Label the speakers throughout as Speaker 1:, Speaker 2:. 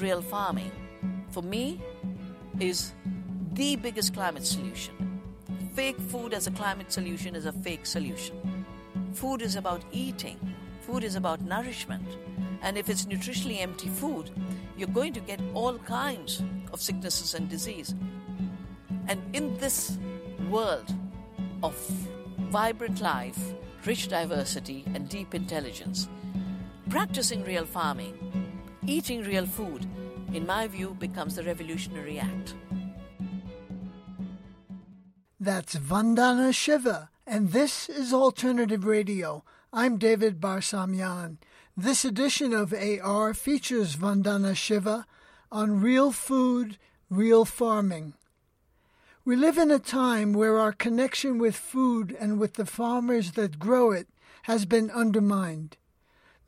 Speaker 1: real farming, for me, is the biggest climate solution. Fake food as a climate solution is a fake solution. Food is about eating, food is about nourishment. And if it's nutritionally empty food, you're going to get all kinds of sicknesses and disease. And in this world of vibrant life, rich diversity, and deep intelligence, practicing real farming, eating real food, in my view, becomes a revolutionary act.
Speaker 2: That's Vandana Shiva, and this is Alternative Radio. I'm David Barsamian. This edition of AR features Vandana Shiva on real food, real farming. We live in a time where our connection with food and with the farmers that grow it has been undermined.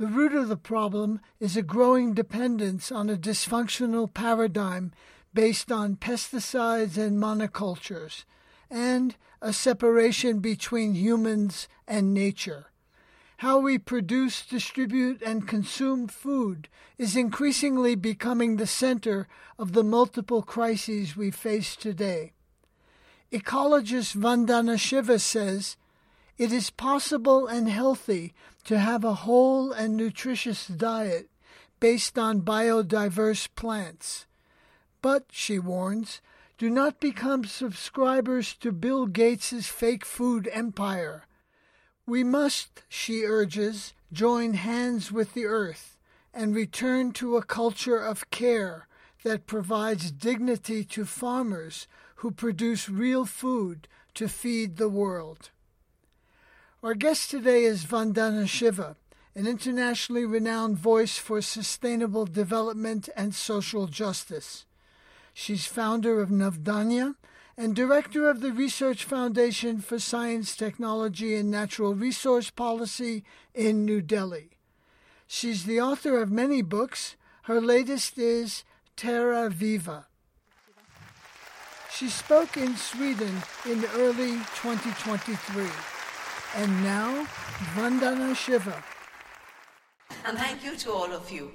Speaker 2: The root of the problem is a growing dependence on a dysfunctional paradigm based on pesticides and monocultures, and a separation between humans and nature. How we produce, distribute, and consume food is increasingly becoming the center of the multiple crises we face today. Ecologist Vandana Shiva says it is possible and healthy to have a whole and nutritious diet based on biodiverse plants. But, she warns, do not become subscribers to Bill Gates's fake food empire. We must, she urges, join hands with the earth and return to a culture of care that provides dignity to farmers who produce real food to feed the world. Our guest today is Vandana Shiva, an internationally renowned voice for sustainable development and social justice. She's founder of Navdanya and director of the Research Foundation for Science, Technology, and Natural Resource Policy in New Delhi. She's the author of many books. Her latest is Terra Viva. She spoke in Sweden in early 2023. And now, Vandana Shiva.
Speaker 1: And thank you to all of you.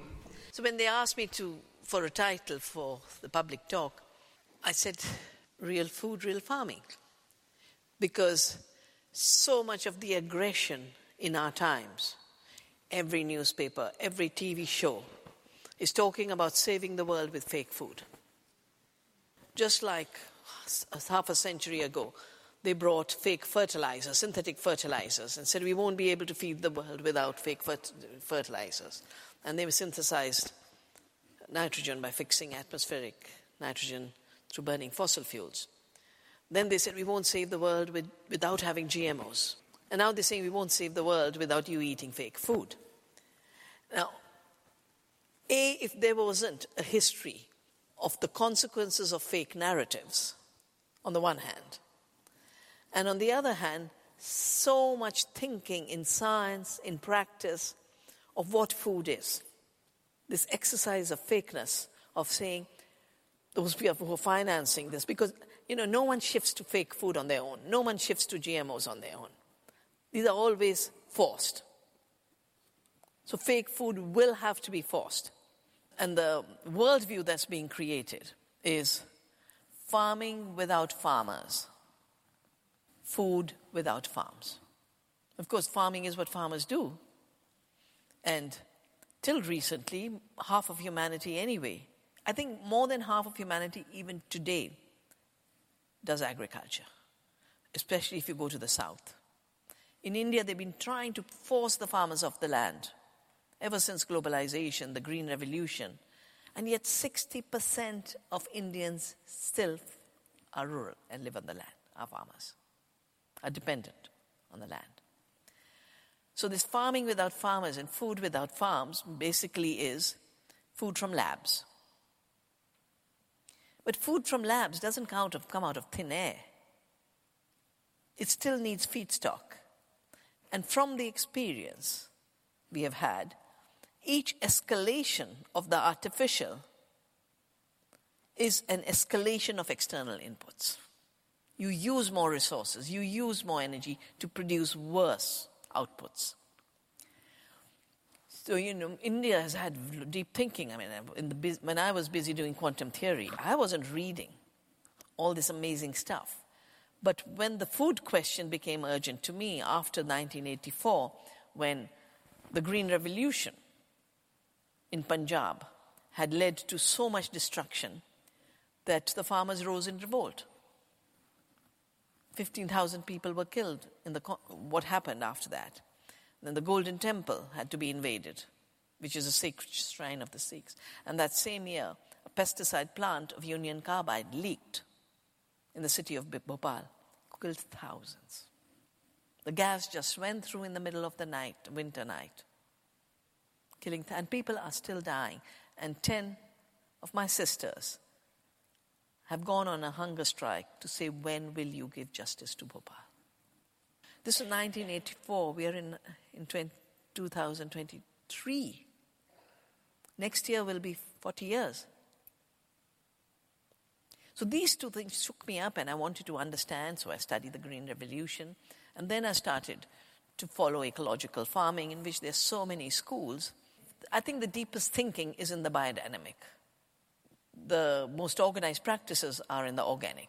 Speaker 1: So when they asked me to for a title for the public talk, I said, Real Food, Real Farming. Because so much of the aggression in our times, every newspaper, every TV show, is talking about saving the world with fake food. Just like half a century ago, they brought fake fertilizers, synthetic fertilizers, and said we won't be able to feed the world without fake fertilizers. And they synthesized nitrogen by fixing atmospheric nitrogen through burning fossil fuels. Then they said we won't save the world with, without having GMOs. And now they're saying we won't save the world without you eating fake food. Now, A, if there wasn't a history of the consequences of fake narratives, on the one hand, and on the other hand, so much thinking in science, in practice, of what food is this exercise of fakeness, of saying those people who are financing this, because you know, no one shifts to fake food on their own. No one shifts to GMOs on their own. These are always forced. So fake food will have to be forced. And the worldview that's being created is farming without farmers, food without farms. Of course, farming is what farmers do. And till recently, half of humanity anyway, I think more than half of humanity even today does agriculture, especially if you go to the south. In India, they've been trying to force the farmers off the land ever since globalization, the Green Revolution. And yet, 60% of Indians still are rural and live on the land, are farmers, are dependent on the land. So, this farming without farmers and food without farms basically is food from labs. But food from labs doesn't come out of thin air, it still needs feedstock. And from the experience we have had, each escalation of the artificial is an escalation of external inputs. You use more resources, you use more energy to produce worse outputs. So, you know, India has had deep thinking. I mean, the, when I was busy doing quantum theory, I wasn't reading all this amazing stuff. But when the food question became urgent to me after 1984, when the Green Revolution in Punjab had led to so much destruction that the farmers rose in revolt. 15,000 people were killed in the, what happened after that. Then the Golden Temple had to be invaded, which is a sacred shrine of the Sikhs. And that same year, a pesticide plant of Union Carbide leaked in the city of Bhopal, killed thousands. The gas just went through in the middle of the night, winter night, killing, th- and people are still dying. And 10 of my sisters have gone on a hunger strike to say, when will you give justice to Bhopal? This is 1984. We are in, in 20, 2023. Next year will be 40 years. So these two things shook me up, and I wanted to understand. So I studied the Green Revolution, and then I started to follow ecological farming, in which there's so many schools. I think the deepest thinking is in the biodynamic the most organized practices are in the organic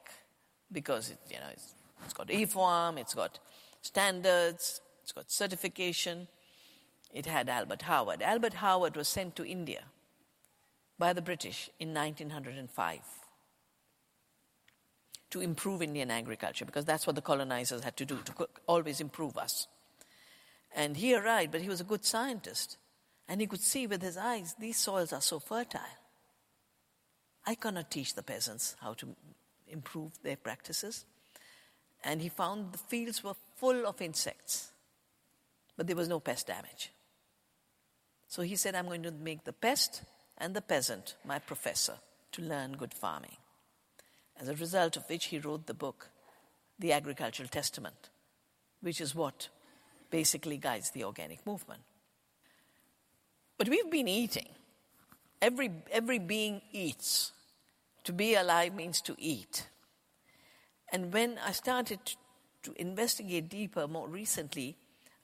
Speaker 1: because it, you know, it's, it's got IFOAM, it's got standards, it's got certification. It had Albert Howard. Albert Howard was sent to India by the British in 1905 to improve Indian agriculture because that's what the colonizers had to do, to always improve us. And he arrived, but he was a good scientist. And he could see with his eyes, these soils are so fertile. I cannot teach the peasants how to improve their practices. And he found the fields were full of insects, but there was no pest damage. So he said, I'm going to make the pest and the peasant my professor to learn good farming. As a result of which, he wrote the book, The Agricultural Testament, which is what basically guides the organic movement. But we've been eating. Every, every being eats. To be alive means to eat. And when I started to investigate deeper more recently,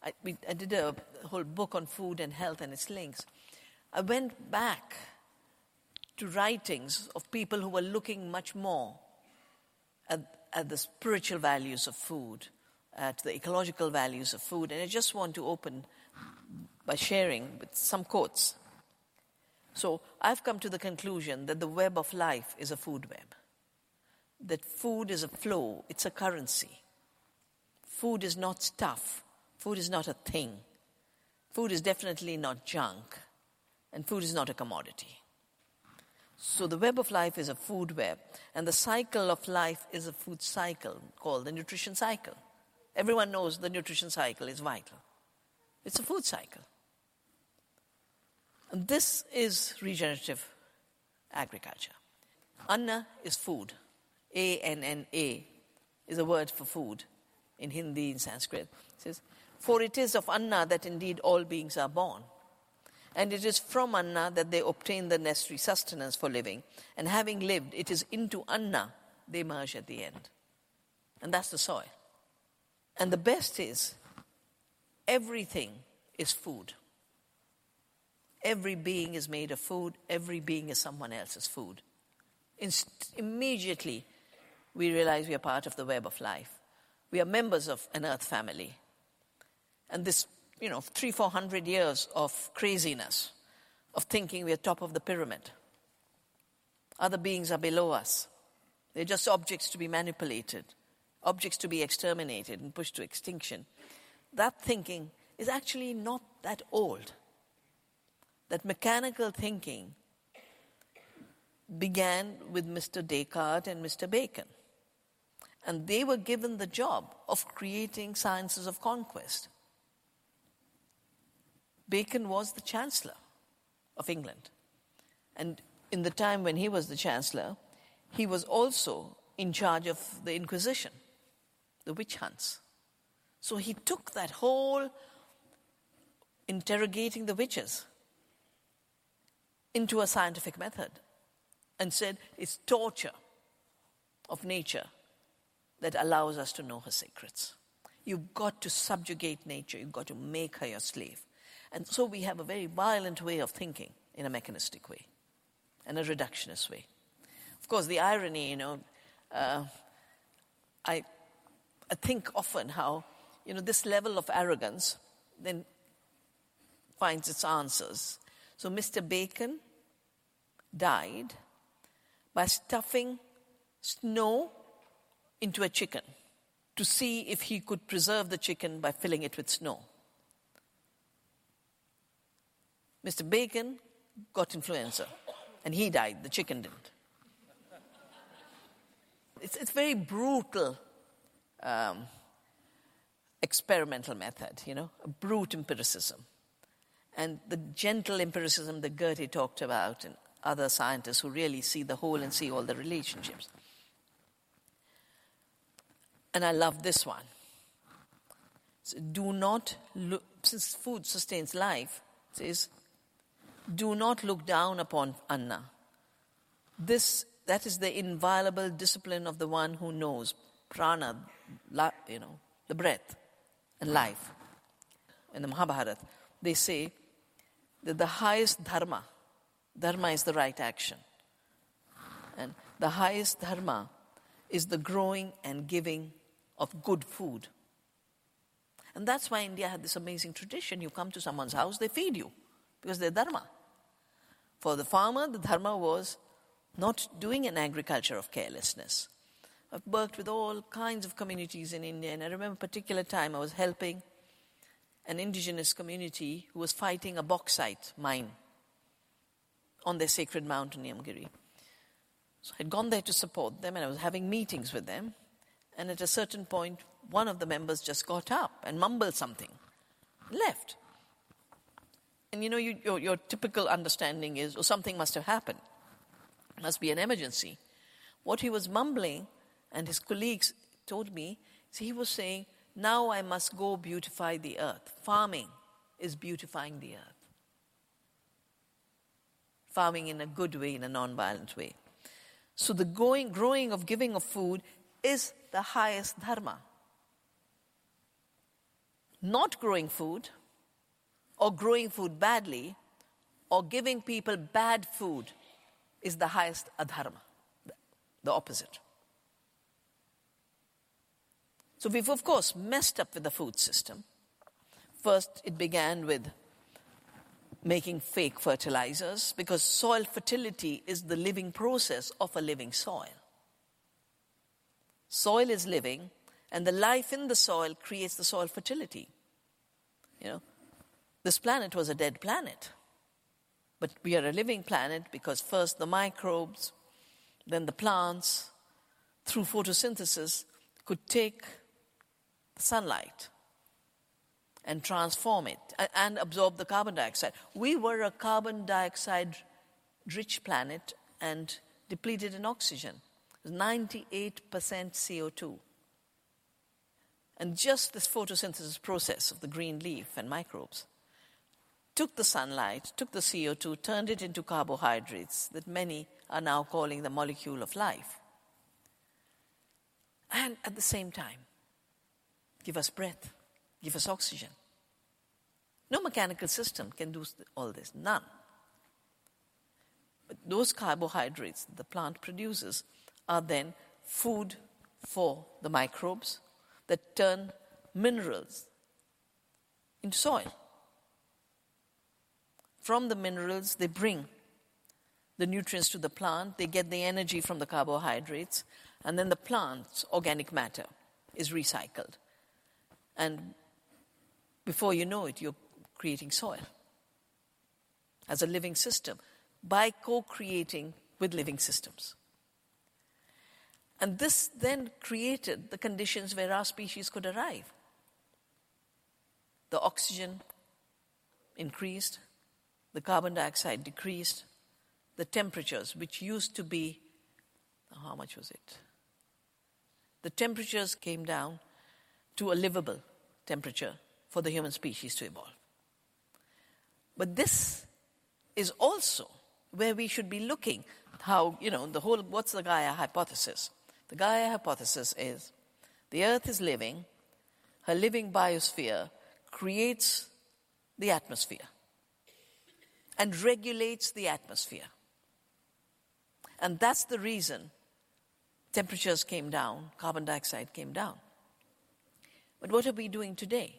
Speaker 1: I, I did a whole book on food and health and its links. I went back to writings of people who were looking much more at, at the spiritual values of food, at the ecological values of food, and I just want to open by sharing with some quotes. So I've come to the conclusion that the web of life is a food web. That food is a flow, it's a currency. Food is not stuff, food is not a thing. Food is definitely not junk, and food is not a commodity. So the web of life is a food web, and the cycle of life is a food cycle called the nutrition cycle. Everyone knows the nutrition cycle is vital. It's a food cycle. This is regenerative agriculture. Anna is food. A N N A is a word for food in Hindi, in Sanskrit. It says, For it is of Anna that indeed all beings are born. And it is from Anna that they obtain the necessary sustenance for living. And having lived, it is into Anna they merge at the end. And that's the soil. And the best is, everything is food. Every being is made of food, every being is someone else's food. Inst- immediately, we realize we are part of the web of life. We are members of an earth family. And this, you know, three, four hundred years of craziness, of thinking we are top of the pyramid. Other beings are below us. They're just objects to be manipulated, objects to be exterminated and pushed to extinction. That thinking is actually not that old that mechanical thinking began with Mr. Descartes and Mr. Bacon. And they were given the job of creating sciences of conquest. Bacon was the Chancellor of England. And in the time when he was the Chancellor, he was also in charge of the Inquisition, the witch hunts. So he took that whole interrogating the witches into a scientific method and said it's torture of nature that allows us to know her secrets. You've got to subjugate nature, you've got to make her your slave. And so we have a very violent way of thinking in a mechanistic way and a reductionist way. Of course, the irony, you know, uh, I, I think often how, you know, this level of arrogance then finds its answers. So Mr. Bacon died by stuffing snow into a chicken to see if he could preserve the chicken by filling it with snow. Mr. Bacon got influenza and he died, the chicken didn't. It's, it's very brutal um, experimental method, you know, brute empiricism. And the gentle empiricism that Goethe talked about and other scientists who really see the whole and see all the relationships. And I love this one. So do not look, since food sustains life, says, do not look down upon Anna. This, that is the inviolable discipline of the one who knows prana, you know, the breath and life. In the Mahabharata, they say that the highest dharma, dharma is the right action, and the highest dharma is the growing and giving of good food. And that's why India had this amazing tradition. You come to someone's house, they feed you because their dharma. For the farmer, the dharma was not doing an agriculture of carelessness. I've worked with all kinds of communities in India, and I remember a particular time I was helping an indigenous community who was fighting a bauxite mine on their sacred mountain, Niyamgiri. So I'd gone there to support them, and I was having meetings with them. And at a certain point, one of the members just got up and mumbled something, left. And you know, you, your, your typical understanding is, oh, something must have happened. It Must be an emergency. What he was mumbling, and his colleagues told me, he was saying, now I must go beautify the earth. Farming is beautifying the earth. Farming in a good way, in a non-violent way. So the going, growing of giving of food is the highest dharma. Not growing food or growing food badly or giving people bad food is the highest adharma, the opposite. So we've, of course, messed up with the food system. First, it began with making fake fertilizers because soil fertility is the living process of a living soil. Soil is living, and the life in the soil creates the soil fertility. You know, this planet was a dead planet. But we are a living planet because first the microbes, then the plants, through photosynthesis, could take sunlight and transform it and absorb the carbon dioxide. We were a carbon dioxide rich planet and depleted in oxygen. 98% CO2. And just this photosynthesis process of the green leaf and microbes took the sunlight, took the CO2, turned it into carbohydrates that many are now calling the molecule of life. And at the same time, give us breath, give us oxygen. No mechanical system can do all this, none. But those carbohydrates that the plant produces are then food for the microbes that turn minerals into soil. From the minerals, they bring the nutrients to the plant, they get the energy from the carbohydrates, and then the plant's organic matter is recycled. And before you know it, you're creating soil as a living system by co creating with living systems. And this then created the conditions where our species could arrive. The oxygen increased, the carbon dioxide decreased, the temperatures, which used to be, how much was it? The temperatures came down to a livable temperature for the human species to evolve. But this is also where we should be looking how, you know, the whole, what's the Gaia hypothesis? The Gaia hypothesis is the Earth is living, her living biosphere creates the atmosphere and regulates the atmosphere. And that's the reason temperatures came down, carbon dioxide came down. But what are we doing today?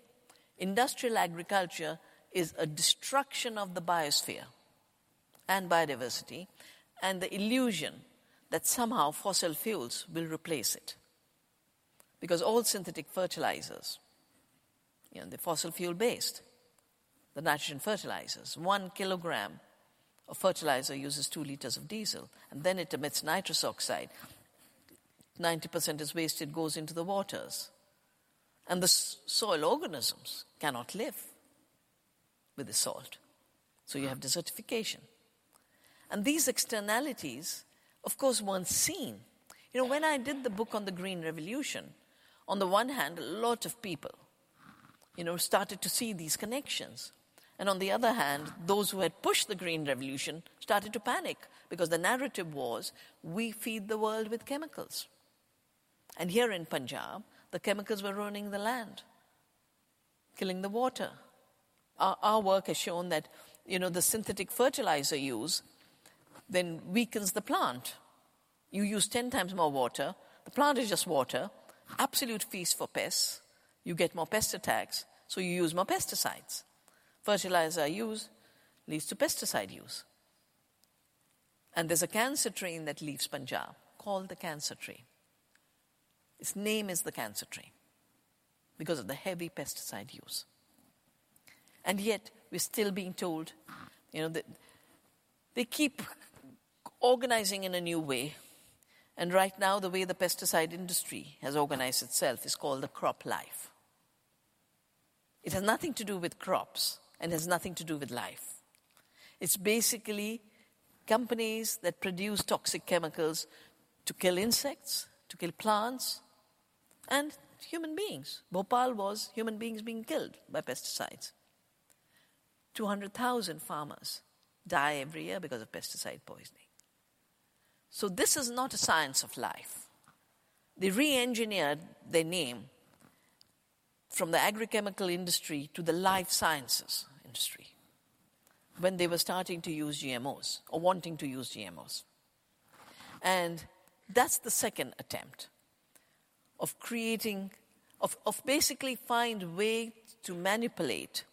Speaker 1: Industrial agriculture is a destruction of the biosphere and biodiversity and the illusion that somehow fossil fuels will replace it. Because all synthetic fertilizers, you know, they're fossil fuel based, the nitrogen fertilizers, one kilogram of fertilizer uses two liters of diesel, and then it emits nitrous oxide. 90% is wasted, goes into the waters. And the soil organisms cannot live with the salt. So you have desertification. And these externalities, of course, weren't seen. You know, when I did the book on the Green Revolution, on the one hand, a lot of people, you know, started to see these connections. And on the other hand, those who had pushed the Green Revolution started to panic because the narrative was we feed the world with chemicals. And here in Punjab, the chemicals were ruining the land, killing the water. Our, our work has shown that you know, the synthetic fertilizer use then weakens the plant. You use 10 times more water, the plant is just water, absolute feast for pests, you get more pest attacks, so you use more pesticides fertilizer use leads to pesticide use. And there's a cancer tree that leaves Punjab called the cancer tree. Its name is the cancer tree because of the heavy pesticide use. And yet, we're still being told, you know, that they keep organizing in a new way. And right now, the way the pesticide industry has organized itself is called the crop life. It has nothing to do with crops, and has nothing to do with life. It's basically companies that produce toxic chemicals to kill insects, to kill plants, and human beings. Bhopal was human beings being killed by pesticides. 200,000 farmers die every year because of pesticide poisoning. So, this is not a science of life. They re engineered their name from the agrochemical industry to the life sciences industry when they were starting to use GMOs or wanting to use GMOs. And that's the second attempt of creating, of, of basically find way to manipulate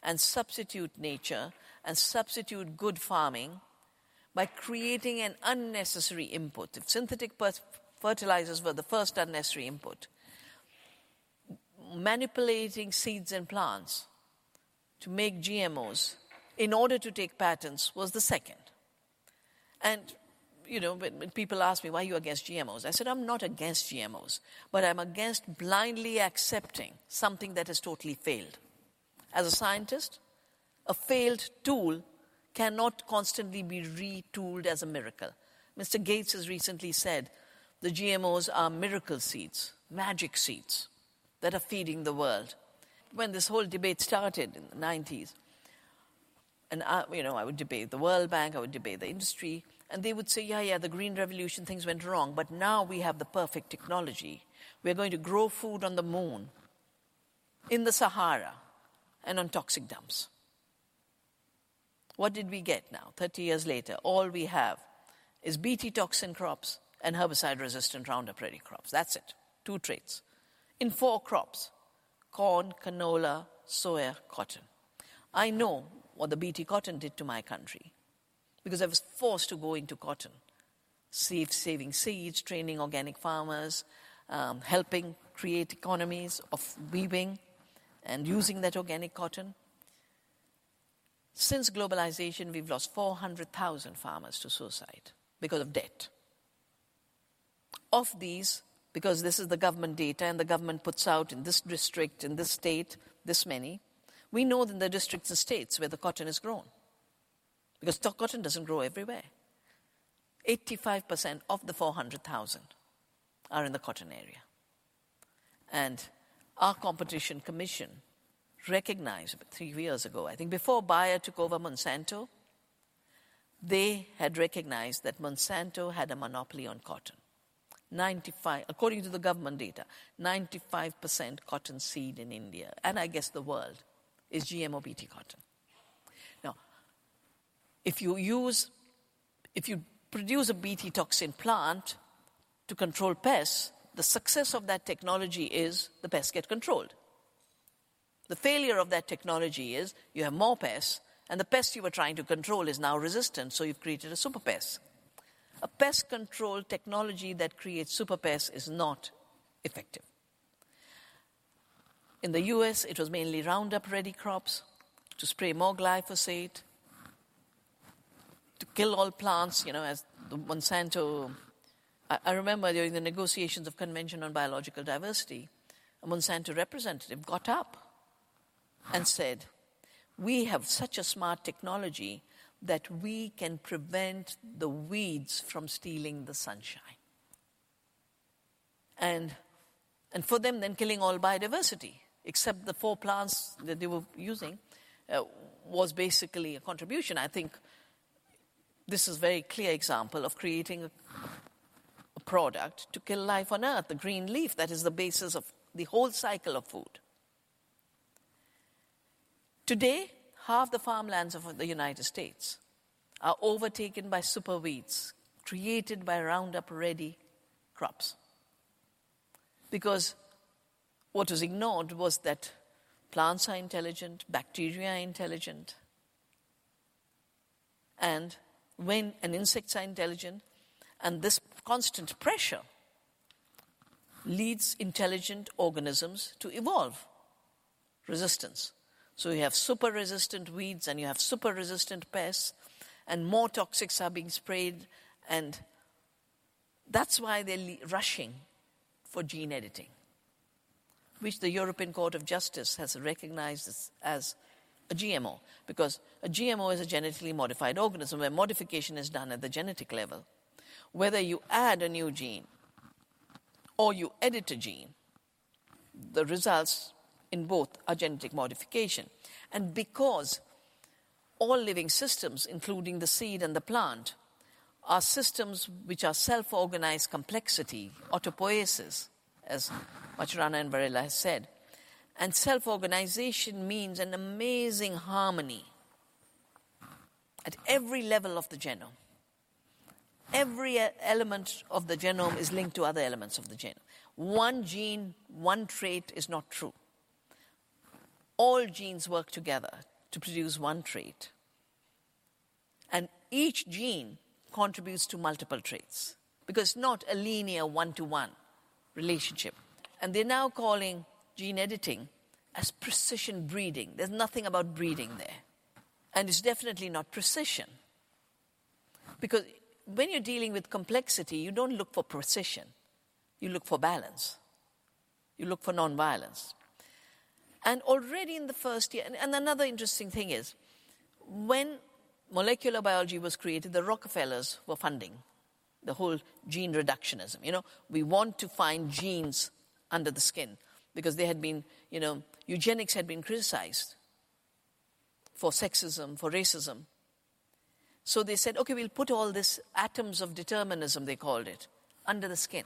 Speaker 1: and substitute nature and substitute good farming by creating an unnecessary input. If synthetic fertilizers were the first unnecessary input, manipulating seeds and plants to make GMOs in order to take patents was the second. And, you know, when, people ask me, why are you against GMOs? I said, I'm not against GMOs, but I'm against blindly accepting something that has totally failed. As a scientist, a failed tool cannot constantly be retooled as a miracle. Mr. Gates has recently said the GMOs are miracle seeds, magic seeds that are feeding the world. When this whole debate started in the 90s, and I, you know, I would debate the World Bank, I would debate the industry, and they would say, yeah, yeah, the Green Revolution, things went wrong, but now we have the perfect technology. We're going to grow food on the moon, in the Sahara, and on toxic dumps. What did we get now, 30 years later? All we have is Bt toxin crops and herbicide resistant Roundup Ready crops. That's it. Two traits in four crops corn, canola, soya, cotton. I know what the BT cotton did to my country because I was forced to go into cotton, save, saving seeds, training organic farmers, um, helping create economies of weaving and using that organic cotton. Since globalization, we've lost 400,000 farmers to suicide because of debt. Of these, because this is the government data and the government puts out in this district, in this state, this many. We know in the districts and states where the cotton is grown. Because stock cotton doesn't grow everywhere. 85% of the 400,000 are in the cotton area. And our competition commission recognized three years ago, I think before Bayer took over Monsanto, they had recognized that Monsanto had a monopoly on cotton. 95, according to the government data, 95% cotton seed in India, and I guess the world, is GMO BT cotton. If you use, if you produce a BT toxin plant to control pests, the success of that technology is the pests get controlled. The failure of that technology is you have more pests, and the pest you were trying to control is now resistant, so you've created a super pest. A pest control technology that creates super pests is not effective. In the US, it was mainly Roundup ready crops to spray more glyphosate, to kill all plants, you know, as Monsanto. I, I remember during the negotiations of Convention on Biological Diversity, a Monsanto representative got up and said, We have such a smart technology that we can prevent the weeds from stealing the sunshine. And, and for them, then killing all biodiversity, except the four plants that they were using, uh, was basically a contribution. I think this is a very clear example of creating a, a product to kill life on earth, the green leaf that is the basis of the whole cycle of food. Today, half the farmlands of the United States are overtaken by super weeds created by Roundup Ready crops. Because what was ignored was that plants are intelligent, bacteria are intelligent, and when and insects are intelligent, and this constant pressure leads intelligent organisms to evolve resistance. So you have super resistant weeds and you have super resistant pests, and more toxics are being sprayed, and that's why they're rushing for gene editing, which the European Court of Justice has recognized as a GMO, because a GMO is a genetically modified organism where modification is done at the genetic level. Whether you add a new gene or you edit a gene, the results in both are genetic modification. And because all living systems, including the seed and the plant, are systems which are self organized complexity, autopoiesis, as Maturana and Varela has said. And self organization means an amazing harmony at every level of the genome. Every element of the genome is linked to other elements of the genome. One gene, one trait is not true all genes work together to produce one trait. And each gene contributes to multiple traits because it's not a linear one to one relationship. And they're now calling gene editing as precision breeding. There's nothing about breeding there. And it's definitely not precision. Because when you're dealing with complexity, you don't look for precision, you look for balance, you look for nonviolence. And already in the first year, and, and another interesting thing is, when molecular biology was created, the Rockefellers were funding the whole gene reductionism. You know, we want to find genes under the skin because they had been, you know, eugenics had been criticized for sexism, for racism. So they said, okay, we'll put all this atoms of determinism, they called it, under the skin.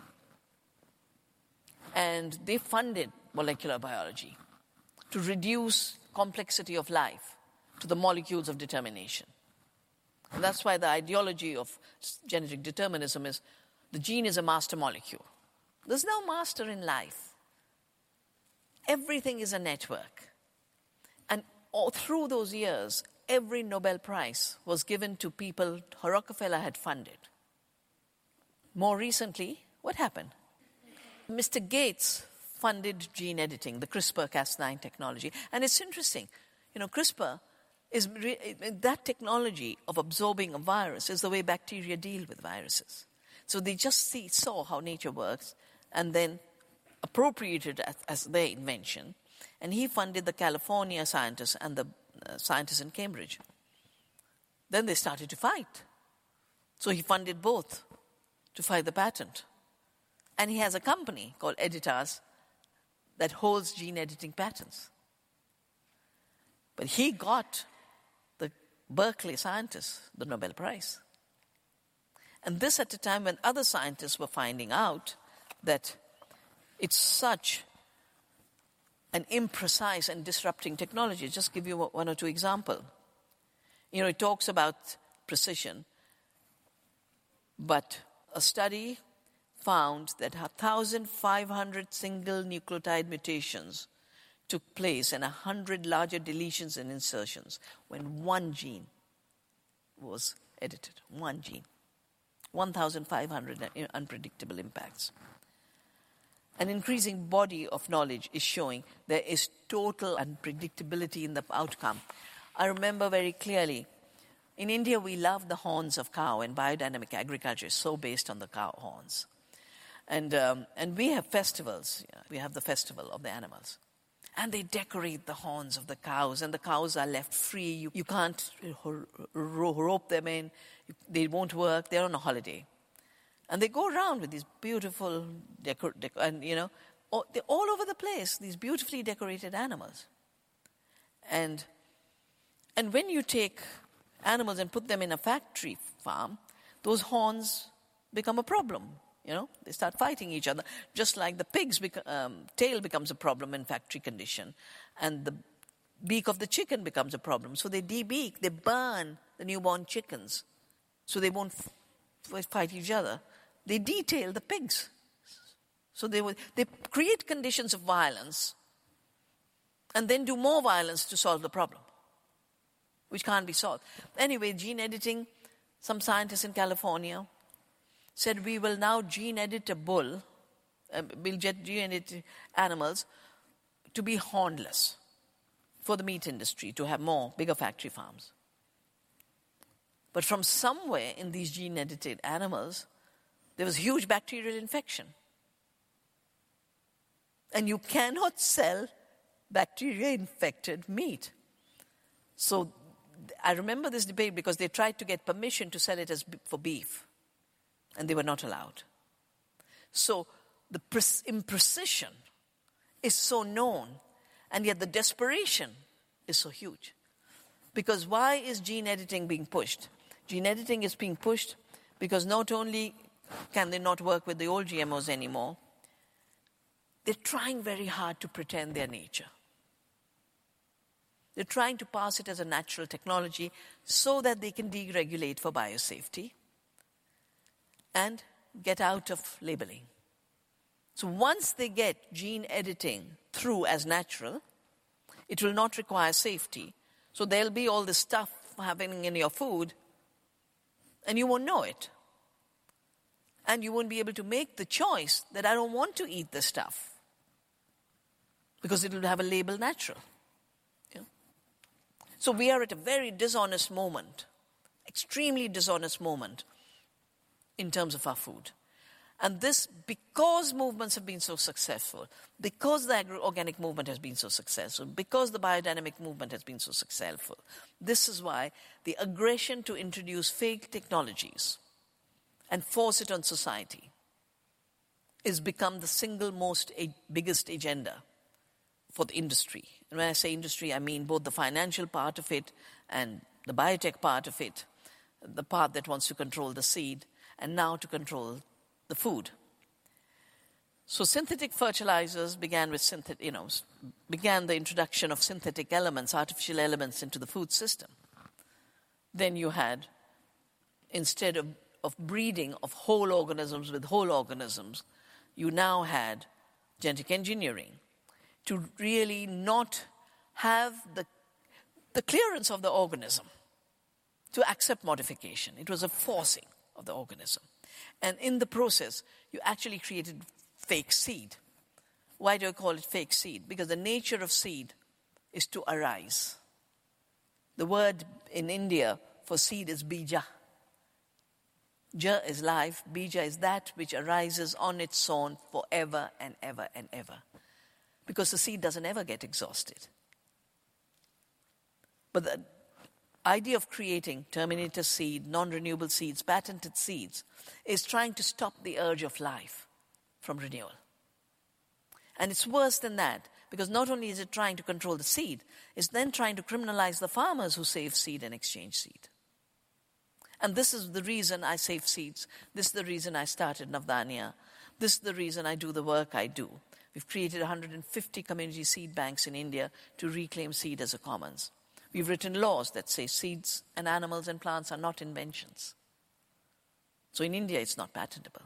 Speaker 1: And they funded molecular biology to reduce complexity of life to the molecules of determination. And that's why the ideology of genetic determinism is the gene is a master molecule. There's no master in life. Everything is a network. And all through those years, every Nobel Prize was given to people Rockefeller had funded. More recently, what happened? Mr. Gates funded gene editing, the CRISPR Cas9 technology. And it's interesting, you know, CRISPR is re- that technology of absorbing a virus is the way bacteria deal with viruses. So they just see, saw how nature works and then appropriated as, as their invention. And he funded the California scientists and the uh, scientists in Cambridge. Then they started to fight. So he funded both to fight the patent. And he has a company called Editas that holds gene editing patents. But he got the Berkeley scientists the Nobel Prize. And this at a time when other scientists were finding out that it's such an imprecise and disrupting technology. Just give you one or two examples. You know, it talks about precision, but a study found that 1,500 single nucleotide mutations took place and 100 larger deletions and insertions when one gene was edited. One gene. 1,500 unpredictable impacts. An increasing body of knowledge is showing there is total unpredictability in the outcome. I remember very clearly in India, we love the horns of cow, and biodynamic agriculture is so based on the cow horns. And, um, and we have festivals. We have the festival of the animals. And they decorate the horns of the cows, and the cows are left free. You, you can't rope them in, they won't work, they're on a holiday. And they go around with these beautiful, and you know, all, they're all over the place, these beautifully decorated animals. And, and when you take animals and put them in a factory farm, those horns become a problem. You know, they start fighting each other, just like the pig's um, tail becomes a problem in factory condition, and the beak of the chicken becomes a problem. So they debeak, they burn the newborn chickens, so they won't f- fight each other. They detail the pigs, so they they create conditions of violence, and then do more violence to solve the problem which can't be solved. Anyway, gene editing, some scientists in California said we will now gene edit a bull, we'll gene edit animals to be hornless for the meat industry, to have more, bigger factory farms. But from somewhere in these gene edited animals, there was huge bacterial infection. And you cannot sell bacteria infected meat. So I remember this debate because they tried to get permission to sell it as for beef, and they were not allowed. So the imprecision is so known, and yet the desperation is so huge. Because why is gene editing being pushed? Gene editing is being pushed because not only can they not work with the old GMOs anymore, they're trying very hard to pretend their nature. They're trying to pass it as a natural technology so that they can deregulate for biosafety and get out of labeling. So once they get gene editing through as natural, it will not require safety. So there'll be all this stuff happening in your food, and you won't know it. And you won't be able to make the choice that I don't want to eat this stuff because it will have a label natural. So we are at a very dishonest moment, extremely dishonest moment in terms of our food. And this, because movements have been so successful, because the organic movement has been so successful, because the biodynamic movement has been so successful, this is why the aggression to introduce fake technologies and force it on society is become the single most biggest agenda for the industry. And when I say industry, I mean both the financial part of it and the biotech part of it, the part that wants to control the seed, and now to control the food. So synthetic fertilizers began with synthetic, you know, began the introduction of synthetic elements, artificial elements into the food system. Then you had, instead of, of breeding of whole organisms with whole organisms, you now had genetic engineering, to really not have the, the clearance of the organism to accept modification. It was a forcing of the organism. And in the process, you actually created fake seed. Why do I call it fake seed? Because the nature of seed is to arise. The word in India for seed is bija. Ja is life, bija is that which arises on its own forever and ever and ever because the seed doesn't ever get exhausted. But the idea of creating terminator seed, non renewable seeds, patented seeds, is trying to stop the urge of life from renewal. And it's worse than that, because not only is it trying to control the seed, it's then trying to criminalize the farmers who save seed and exchange seed. And this is the reason I save seeds. This is the reason I started Navdanya. This is the reason I do the work I do We've created 150 community seed banks in India to reclaim seed as a commons. We've written laws that say seeds and animals and plants are not inventions. So in India, it's not patentable.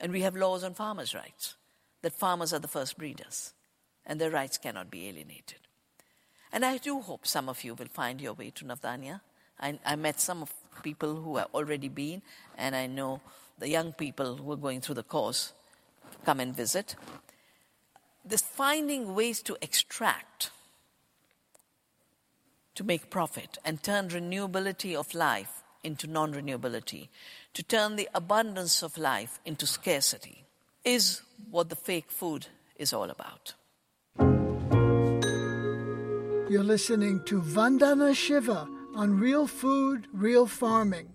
Speaker 1: And we have laws on farmers' rights that farmers are the first breeders and their rights cannot be alienated. And I do hope some of you will find your way to Navdanya. I, I met some of people who have already been, and I know the young people who are going through the course come and visit. This finding ways to extract, to make profit, and turn renewability of life into non renewability, to turn the abundance of life into scarcity, is what the fake food is all about.
Speaker 2: You're listening to Vandana Shiva on Real Food, Real Farming.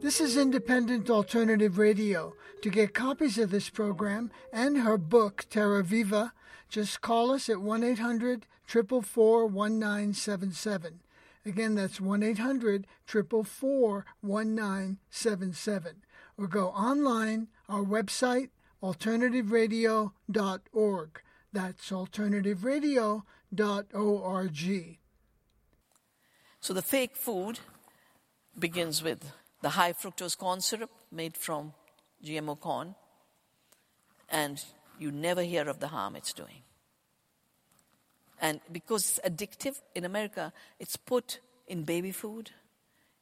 Speaker 2: This is Independent Alternative Radio. To get copies of this program and her book, Terra Viva, just call us at 1 800 444 1977. Again, that's 1 800 444 1977. Or go online, our website, alternativeradio.org. That's alternativeradio.org.
Speaker 1: So the fake food begins with the high fructose corn syrup made from GMO corn, and you never hear of the harm it's doing. And because it's addictive in America, it's put in baby food,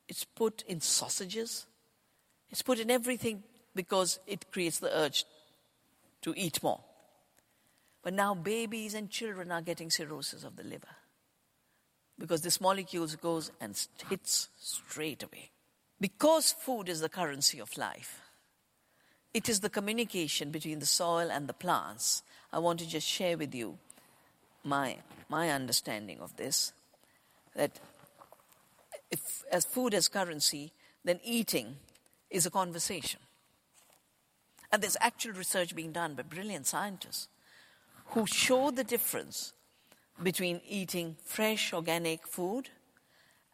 Speaker 1: it's put in sausages, it's put in everything because it creates the urge to eat more. But now babies and children are getting cirrhosis of the liver because this molecule goes and hits straight away. Because food is the currency of life, it is the communication between the soil and the plants. I want to just share with you my, my understanding of this that if, as food as currency, then eating is a conversation. And there's actual research being done by brilliant scientists who show the difference between eating fresh organic food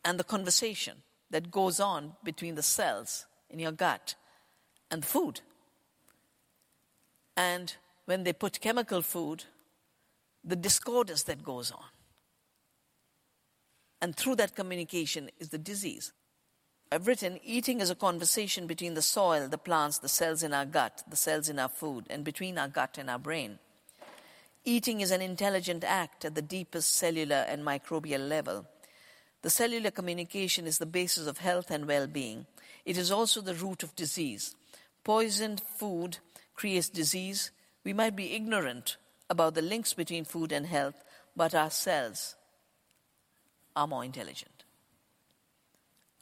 Speaker 1: and the conversation that goes on between the cells in your gut and the food. And when they put chemical food, the discordance that goes on. And through that communication is the disease. I've written eating is a conversation between the soil, the plants, the cells in our gut, the cells in our food, and between our gut and our brain. Eating is an intelligent act at the deepest cellular and microbial level. The cellular communication is the basis of health and well being. It is also the root of disease. Poisoned food creates disease. We might be ignorant about the links between food and health, but our cells are more intelligent.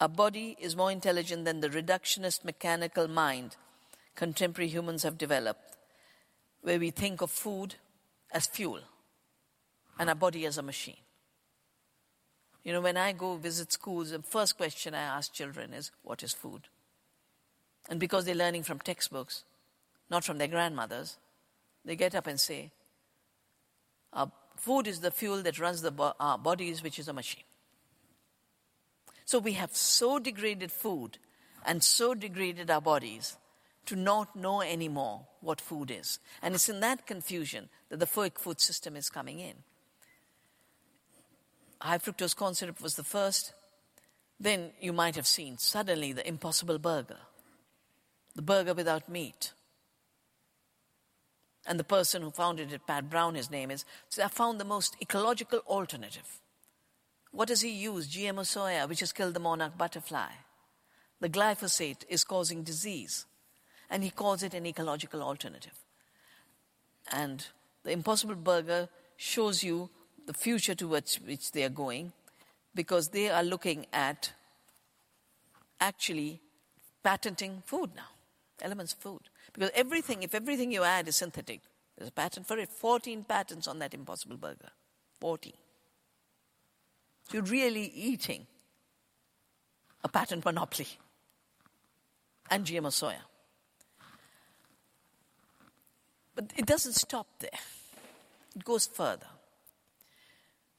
Speaker 1: Our body is more intelligent than the reductionist mechanical mind contemporary humans have developed, where we think of food as fuel and our body as a machine. You know, when I go visit schools, the first question I ask children is, What is food? And because they're learning from textbooks, not from their grandmothers, they get up and say, Our food is the fuel that runs the bo- our bodies, which is a machine. So we have so degraded food and so degraded our bodies to not know anymore what food is. And it's in that confusion that the fake food system is coming in. High fructose corn syrup was the first. Then you might have seen suddenly the impossible burger, the burger without meat. And the person who founded it, Pat Brown, his name is, I found the most ecological alternative. What does he use? GMO soya, which has killed the monarch butterfly. The glyphosate is causing disease. And he calls it an ecological alternative. And the Impossible Burger shows you the future towards which they are going because they are looking at actually patenting food now, elements of food. Because everything, if everything you add is synthetic, there's a patent for it. 14 patents on that Impossible Burger. 14. You're really eating a patent monopoly and GMO soya. But it doesn't stop there, it goes further.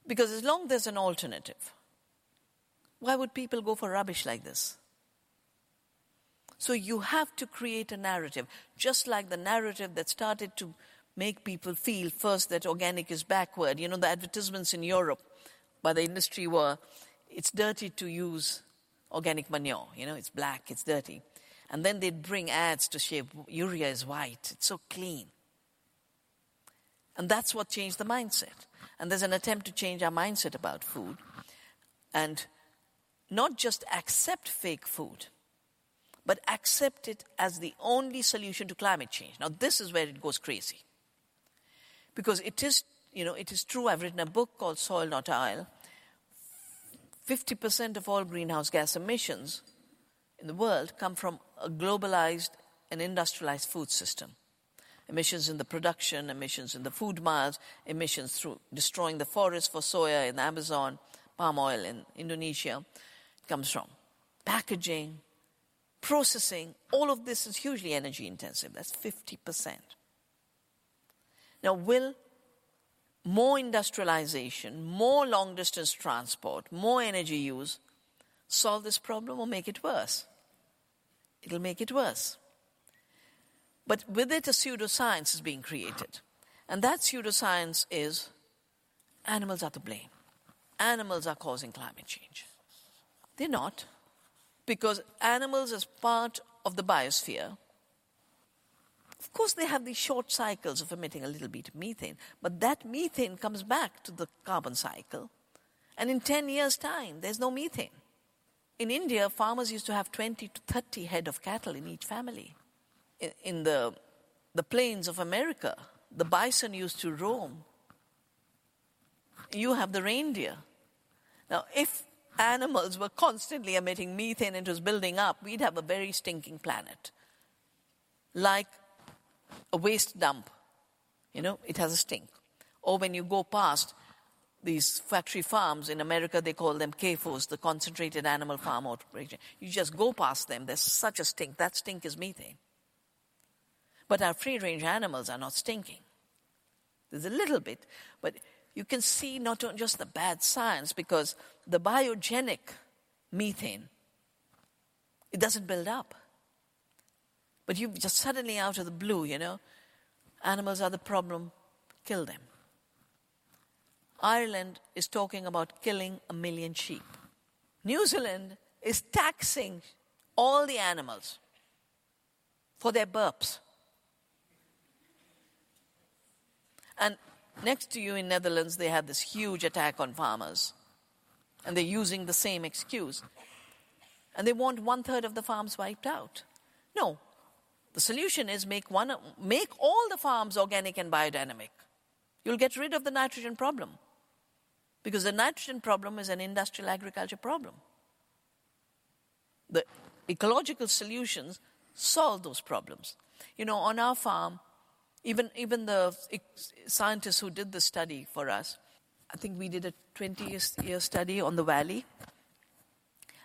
Speaker 1: Because as long as there's an alternative, why would people go for rubbish like this? So you have to create a narrative, just like the narrative that started to make people feel first that organic is backward. You know, the advertisements in Europe by the industry were it's dirty to use organic manure. You know, it's black, it's dirty. And then they'd bring ads to say urea is white, it's so clean. And that's what changed the mindset. And there's an attempt to change our mindset about food and not just accept fake food, but accept it as the only solution to climate change. Now, this is where it goes crazy. Because it is, you know, it is true. I've written a book called Soil Not Oil. 50% of all greenhouse gas emissions in the world come from a globalized and industrialized food system. Emissions in the production, emissions in the food miles, emissions through destroying the forest for soya in the Amazon, palm oil in Indonesia comes from. Packaging, processing, all of this is hugely energy intensive. That's 50%. Now, will more industrialization, more long distance transport, more energy use solve this problem or make it worse? It'll make it worse. But with it, a pseudoscience is being created. And that pseudoscience is animals are to blame. Animals are causing climate change. They're not. Because animals, as part of the biosphere, of course, they have these short cycles of emitting a little bit of methane, but that methane comes back to the carbon cycle. And in 10 years' time, there's no methane. In India, farmers used to have 20 to 30 head of cattle in each family. In, in the, the plains of America, the bison used to roam. You have the reindeer. Now, if animals were constantly emitting methane and it was building up, we'd have a very stinking planet. Like a waste dump, you know, it has a stink. Or when you go past these factory farms in America, they call them CAFOs, the concentrated animal farm operation. You just go past them, there's such a stink. That stink is methane. But our free range animals are not stinking. There's a little bit, but you can see not just the bad science because the biogenic methane, it doesn't build up. But you just suddenly out of the blue, you know, animals are the problem, kill them. Ireland is talking about killing a million sheep. New Zealand is taxing all the animals for their burps. And next to you in Netherlands, they had this huge attack on farmers. And they're using the same excuse. And they want one third of the farms wiped out. No. The solution is make, one, make all the farms organic and biodynamic. You'll get rid of the nitrogen problem. Because the nitrogen problem is an industrial agriculture problem. The ecological solutions solve those problems. You know, on our farm, even, even the scientists who did the study for us, I think we did a 20 year study on the valley,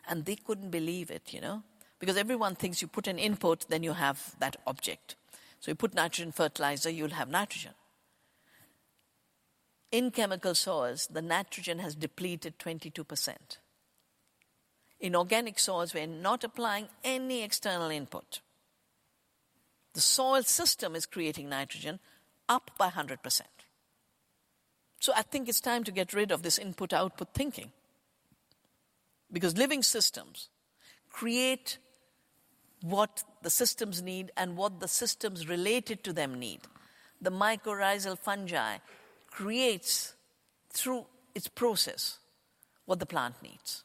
Speaker 1: and they couldn't believe it, you know, because everyone thinks you put an input, then you have that object. So you put nitrogen fertilizer, you'll have nitrogen. In chemical soils, the nitrogen has depleted 22%. In organic soils, we're not applying any external input. The soil system is creating nitrogen up by 100%. So I think it's time to get rid of this input output thinking. Because living systems create what the systems need and what the systems related to them need. The mycorrhizal fungi creates through its process what the plant needs.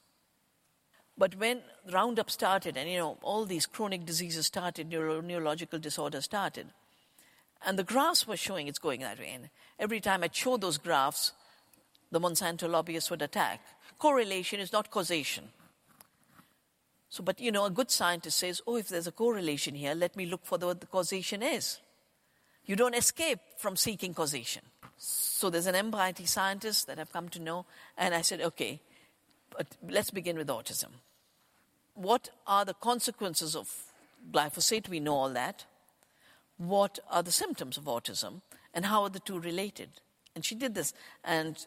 Speaker 1: But when Roundup started, and you know, all these chronic diseases started, neuro- neurological disorders started, and the graphs were showing it's going that way. And every time I'd show those graphs, the Monsanto lobbyists would attack. Correlation is not causation. So, but you know, a good scientist says, oh, if there's a correlation here, let me look for the, what the causation is. You don't escape from seeking causation. So there's an MIT scientist that I've come to know, and I said, okay, but let's begin with autism. What are the consequences of glyphosate? We know all that. What are the symptoms of autism? And how are the two related? And she did this. And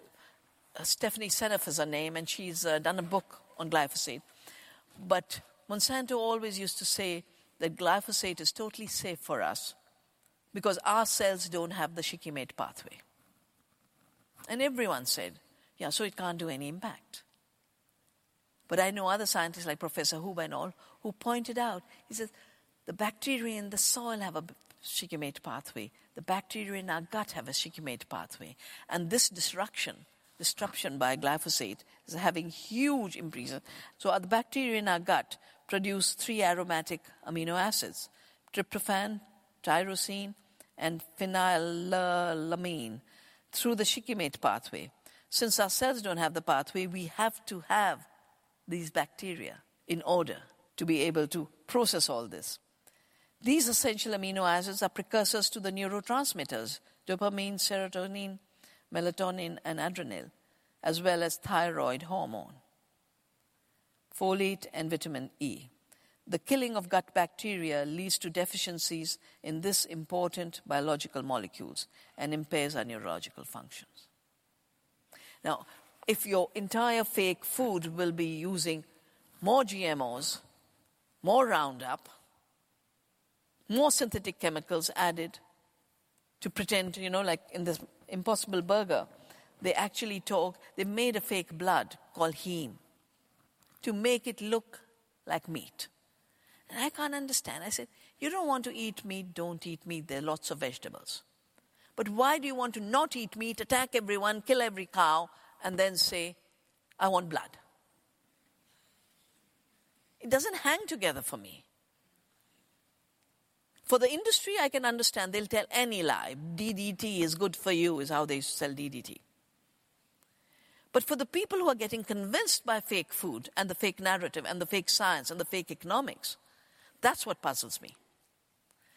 Speaker 1: uh, Stephanie Seneff is her name, and she's uh, done a book on glyphosate. But Monsanto always used to say that glyphosate is totally safe for us because our cells don't have the shikimate pathway. And everyone said, yeah, so it can't do any impact. But I know other scientists like Professor Huber and all who pointed out, he says, the bacteria in the soil have a shikimate pathway. The bacteria in our gut have a shikimate pathway. And this disruption, disruption by glyphosate is having huge implications. So the bacteria in our gut produce three aromatic amino acids, tryptophan, tyrosine, and phenylalanine through the shikimate pathway. Since our cells don't have the pathway, we have to have these bacteria in order to be able to process all this. These essential amino acids are precursors to the neurotransmitters dopamine, serotonin, melatonin, and adrenaline, as well as thyroid hormone, folate, and vitamin E. The killing of gut bacteria leads to deficiencies in this important biological molecules and impairs our neurological functions. Now, if your entire fake food will be using more GMOs, more Roundup, more synthetic chemicals added to pretend, you know, like in this Impossible Burger, they actually talk, they made a fake blood called heme to make it look like meat. And I can't understand. I said, You don't want to eat meat, don't eat meat. There are lots of vegetables. But why do you want to not eat meat, attack everyone, kill every cow, and then say, I want blood? It doesn't hang together for me. For the industry, I can understand. They'll tell any lie. DDT is good for you, is how they sell DDT. But for the people who are getting convinced by fake food and the fake narrative and the fake science and the fake economics, that's what puzzles me.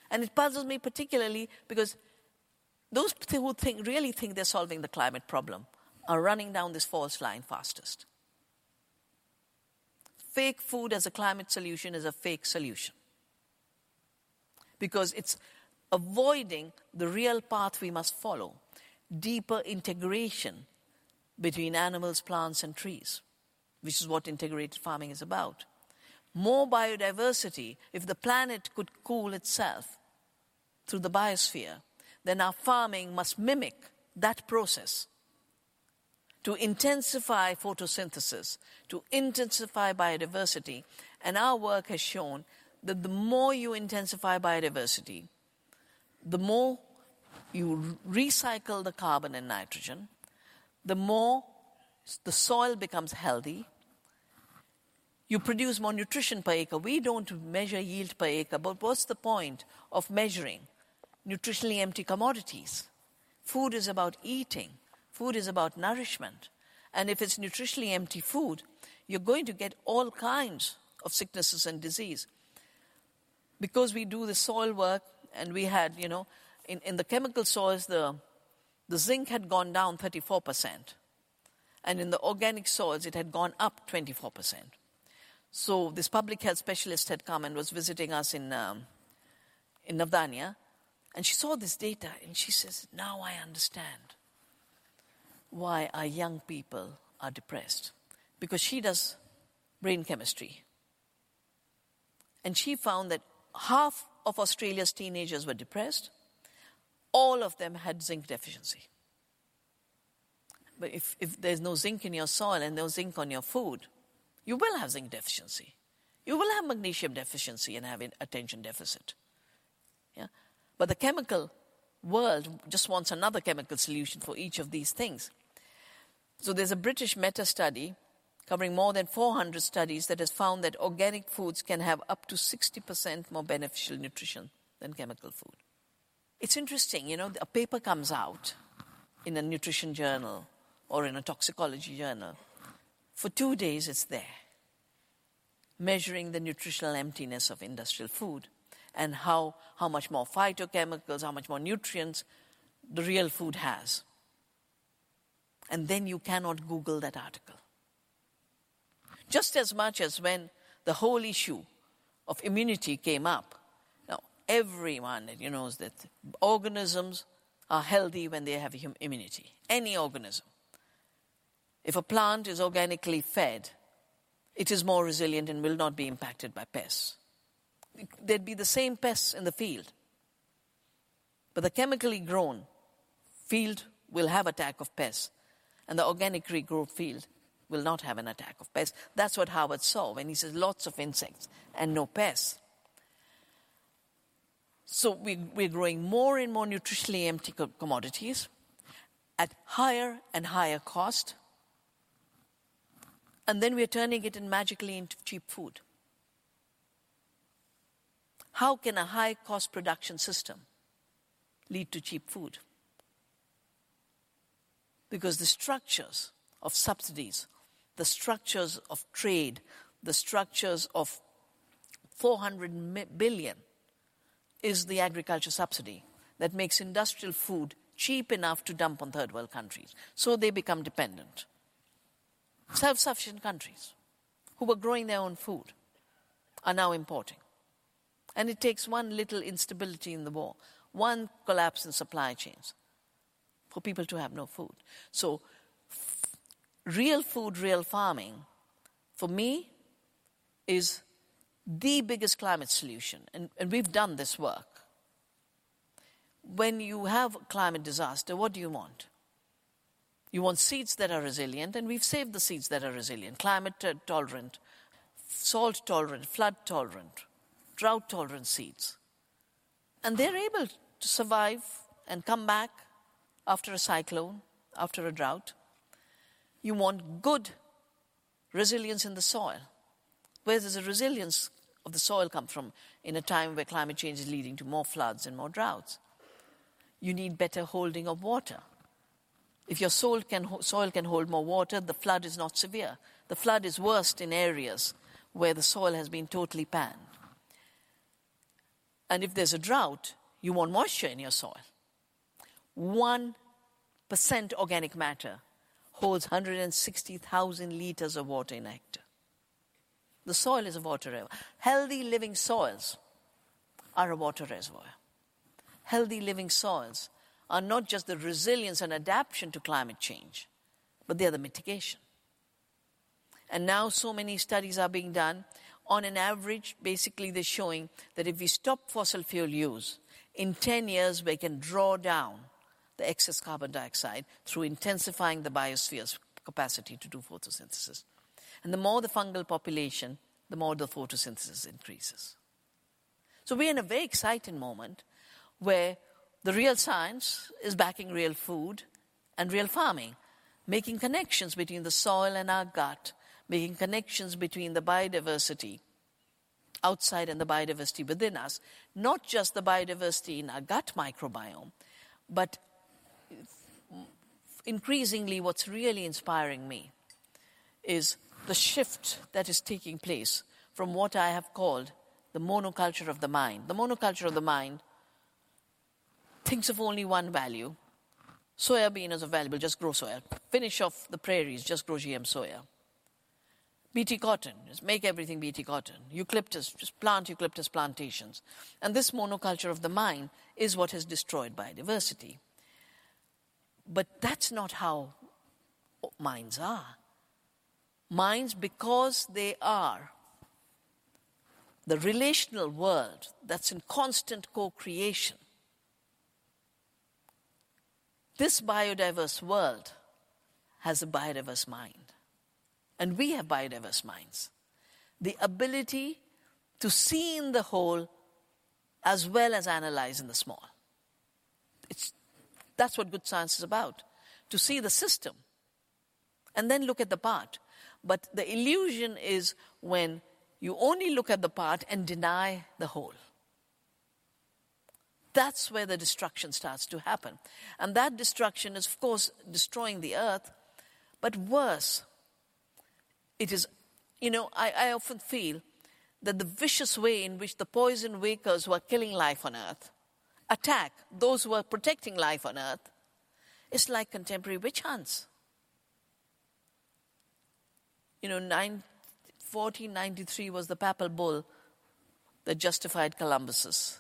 Speaker 1: And it puzzles me particularly because those who think, really think they're solving the climate problem are running down this false line fastest. Fake food as a climate solution is a fake solution because it's avoiding the real path we must follow deeper integration between animals, plants, and trees, which is what integrated farming is about. More biodiversity, if the planet could cool itself through the biosphere, then our farming must mimic that process to intensify photosynthesis, to intensify biodiversity. And our work has shown that the more you intensify biodiversity, the more you recycle the carbon and nitrogen, the more the soil becomes healthy. You produce more nutrition per acre. We don't measure yield per acre, but what's the point of measuring nutritionally empty commodities? Food is about eating, food is about nourishment. And if it's nutritionally empty food, you're going to get all kinds of sicknesses and disease. Because we do the soil work and we had, you know, in, in the chemical soils, the, the zinc had gone down 34%. And in the organic soils, it had gone up 24%. So this public health specialist had come and was visiting us in, um, in Navdanya. And she saw this data and she says, Now I understand why our young people are depressed. Because she does brain chemistry. And she found that half of Australia's teenagers were depressed, all of them had zinc deficiency. But if, if there's no zinc in your soil and no zinc on your food, you will have zinc deficiency. You will have magnesium deficiency and have an attention deficit. Yeah? But the chemical world just wants another chemical solution for each of these things. So there's a British meta study covering more than 400 studies that has found that organic foods can have up to 60% more beneficial nutrition than chemical food. It's interesting, you know, a paper comes out in a nutrition journal or in a toxicology journal. For two days, it's there, measuring the nutritional emptiness of industrial food and how, how much more phytochemicals, how much more nutrients the real food has. And then you cannot Google that article. Just as much as when the whole issue of immunity came up, now everyone you knows that organisms are healthy when they have immunity. Any organism. If a plant is organically fed, it is more resilient and will not be impacted by pests. There'd be the same pests in the field. But the chemically grown field will have attack of pests, and the organic grown field will not have an attack of pests. That's what Howard saw when he says lots of insects and no pests. So we, we're growing more and more nutritionally empty commodities at higher and higher cost. And then we're turning it in magically into cheap food. How can a high cost production system lead to cheap food? Because the structures of subsidies, the structures of trade, the structures of 400 billion is the agriculture subsidy that makes industrial food cheap enough to dump on third world countries. So they become dependent. Self sufficient countries who were growing their own food are now importing. And it takes one little instability in the war, one collapse in supply chains for people to have no food. So, f- real food, real farming, for me, is the biggest climate solution, and, and we've done this work. When you have a climate disaster, what do you want? You want seeds that are resilient, and we've saved the seeds that are resilient, climate uh, tolerant, salt tolerant, flood tolerant, drought tolerant seeds. And they're able to survive and come back after a cyclone, after a drought. You want good resilience in the soil. Where does the resilience of the soil come from in a time where climate change is leading to more floods and more droughts? You need better holding of water. If your soil can, soil can hold more water, the flood is not severe. The flood is worst in areas where the soil has been totally panned. And if there's a drought, you want moisture in your soil. 1% organic matter holds 160,000 liters of water in a hectare. The soil is a water reservoir. Healthy living soils are a water reservoir. Healthy living soils are not just the resilience and adaptation to climate change, but they are the mitigation. And now so many studies are being done. On an average, basically, they're showing that if we stop fossil fuel use, in 10 years, we can draw down the excess carbon dioxide through intensifying the biosphere's capacity to do photosynthesis. And the more the fungal population, the more the photosynthesis increases. So we're in a very exciting moment where the real science is backing real food and real farming, making connections between the soil and our gut, making connections between the biodiversity outside and the biodiversity within us, not just the biodiversity in our gut microbiome, but increasingly what's really inspiring me is the shift that is taking place from what I have called the monoculture of the mind. The monoculture of the mind thinks of only one value. Soya bean is available, just grow soya. Finish off the prairies, just grow GM soya. BT cotton, just make everything BT cotton. Eucalyptus, just plant eucalyptus plantations. And this monoculture of the mind is what has destroyed biodiversity. But that's not how minds are. Minds, because they are the relational world that's in constant co creation, this biodiverse world has a biodiverse mind. And we have biodiverse minds. The ability to see in the whole as well as analyze in the small. It's, that's what good science is about to see the system and then look at the part. But the illusion is when you only look at the part and deny the whole. That's where the destruction starts to happen. And that destruction is, of course, destroying the earth, but worse, it is, you know, I, I often feel that the vicious way in which the poison wakers who are killing life on earth attack those who are protecting life on earth is like contemporary witch hunts. You know, 9, 1493 was the papal bull that justified Columbus's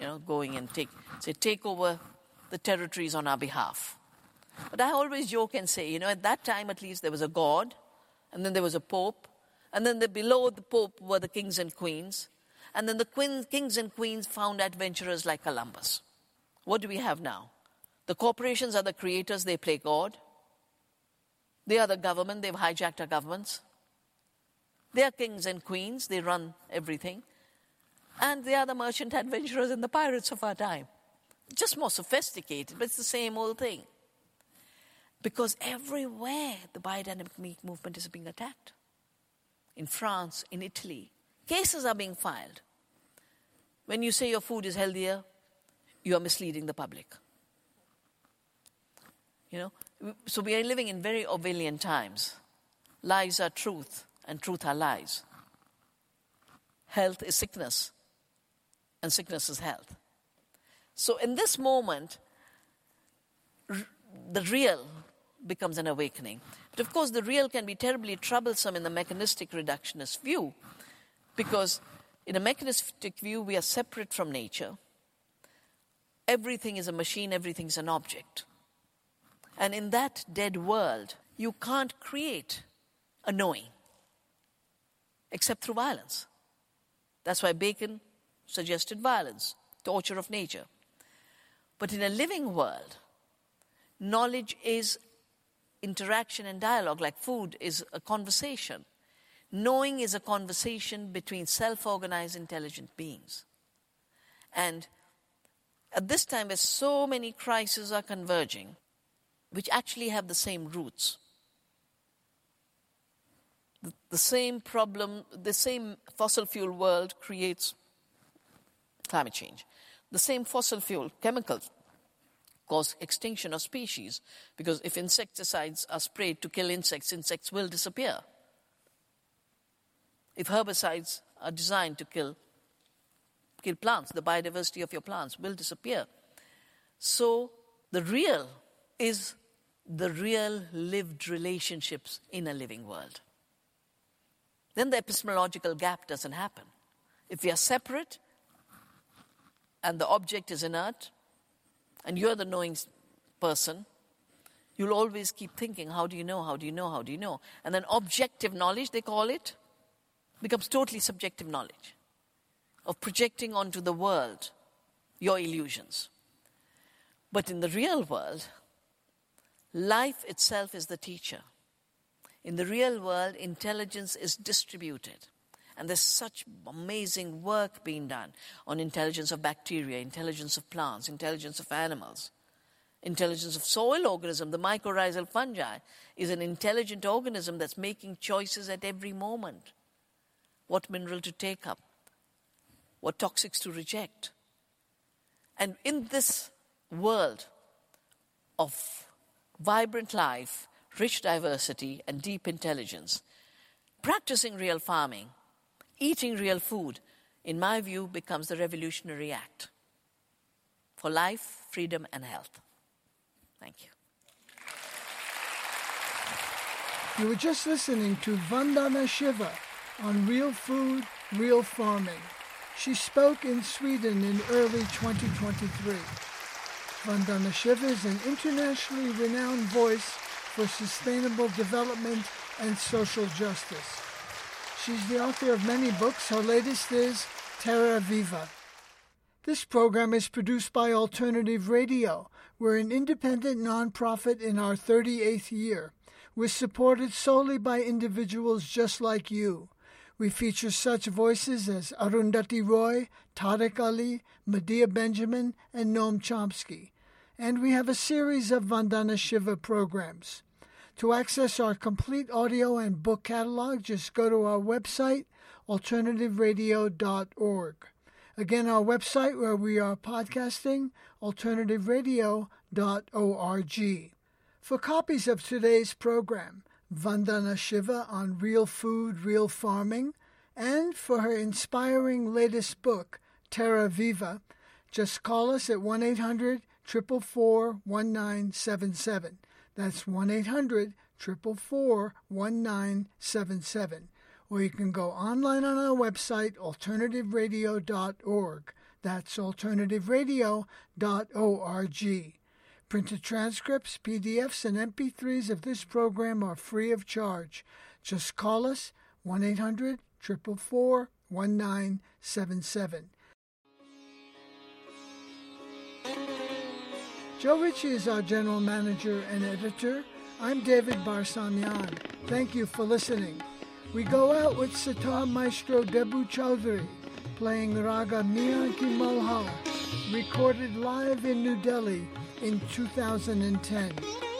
Speaker 1: you know, going and take, say, take over the territories on our behalf. But I always joke and say, you know, at that time at least there was a God, and then there was a Pope, and then the, below the Pope were the kings and queens, and then the kings and queens found adventurers like Columbus, what do we have now? The corporations are the creators, they play God. They are the government, they've hijacked our governments. They are kings and queens, they run everything. And they are the merchant adventurers and the pirates of our time. Just more sophisticated, but it's the same old thing. Because everywhere the biodynamic movement is being attacked. In France, in Italy, cases are being filed. When you say your food is healthier, you are misleading the public. You know, so we are living in very Orwellian times. Lies are truth, and truth are lies. Health is sickness, and sickness is health. So, in this moment, r- the real becomes an awakening. But of course, the real can be terribly troublesome in the mechanistic reductionist view, because in a mechanistic view, we are separate from nature. Everything is a machine, everything is an object. And in that dead world, you can't create a knowing except through violence. That's why Bacon suggested violence, torture of nature. But in a living world, knowledge is interaction and dialogue, like food is a conversation. Knowing is a conversation between self organized, intelligent beings. And at this time, as so many crises are converging, which actually have the same roots, the, the same problem, the same fossil fuel world creates climate change. The same fossil fuel chemicals cause extinction of species because if insecticides are sprayed to kill insects, insects will disappear. If herbicides are designed to kill, kill plants, the biodiversity of your plants will disappear. So the real is the real lived relationships in a living world. Then the epistemological gap doesn't happen. If we are separate and the object is inert, and you're the knowing person, you'll always keep thinking, How do you know? How do you know? How do you know? And then objective knowledge, they call it, becomes totally subjective knowledge of projecting onto the world your illusions. But in the real world, life itself is the teacher. In the real world, intelligence is distributed. And there's such amazing work being done on intelligence of bacteria, intelligence of plants, intelligence of animals, intelligence of soil organism. The mycorrhizal fungi is an intelligent organism that's making choices at every moment. What mineral to take up, what toxics to reject. And in this world of vibrant life, rich diversity, and deep intelligence, practicing real farming eating real food, in my view, becomes the revolutionary act for life, freedom, and health. Thank you.
Speaker 2: You were just listening to Vandana Shiva on Real Food, Real Farming. She spoke in Sweden in early 2023. Vandana Shiva is an internationally renowned voice for sustainable development and social justice. She's the author of many books. Her latest is Terra Viva. This program is produced by Alternative Radio. We're an independent nonprofit in our 38th year. We're supported solely by individuals just like you. We feature such voices as Arundhati Roy, Tariq Ali, Medea Benjamin, and Noam Chomsky. And we have a series of Vandana Shiva programs. To access our complete audio and book catalog, just go to our website, alternativeradio.org. Again, our website where we are podcasting, alternativeradio.org. For copies of today's program, Vandana Shiva on real food, real farming, and for her inspiring latest book, Terra Viva, just call us at 1 800 444 1977. That's 1 800 444 1977. Or you can go online on our website, alternativeradio.org. That's alternativeradio.org. Printed transcripts, PDFs, and MP3s of this program are free of charge. Just call us 1 800 444 1977. Joe Ritchie is our general manager and editor. I'm David Barsamian. Thank you for listening. We go out with sitar maestro Debu Chaudhary playing Raga Miyan Ki Malhar, recorded live in New Delhi in 2010.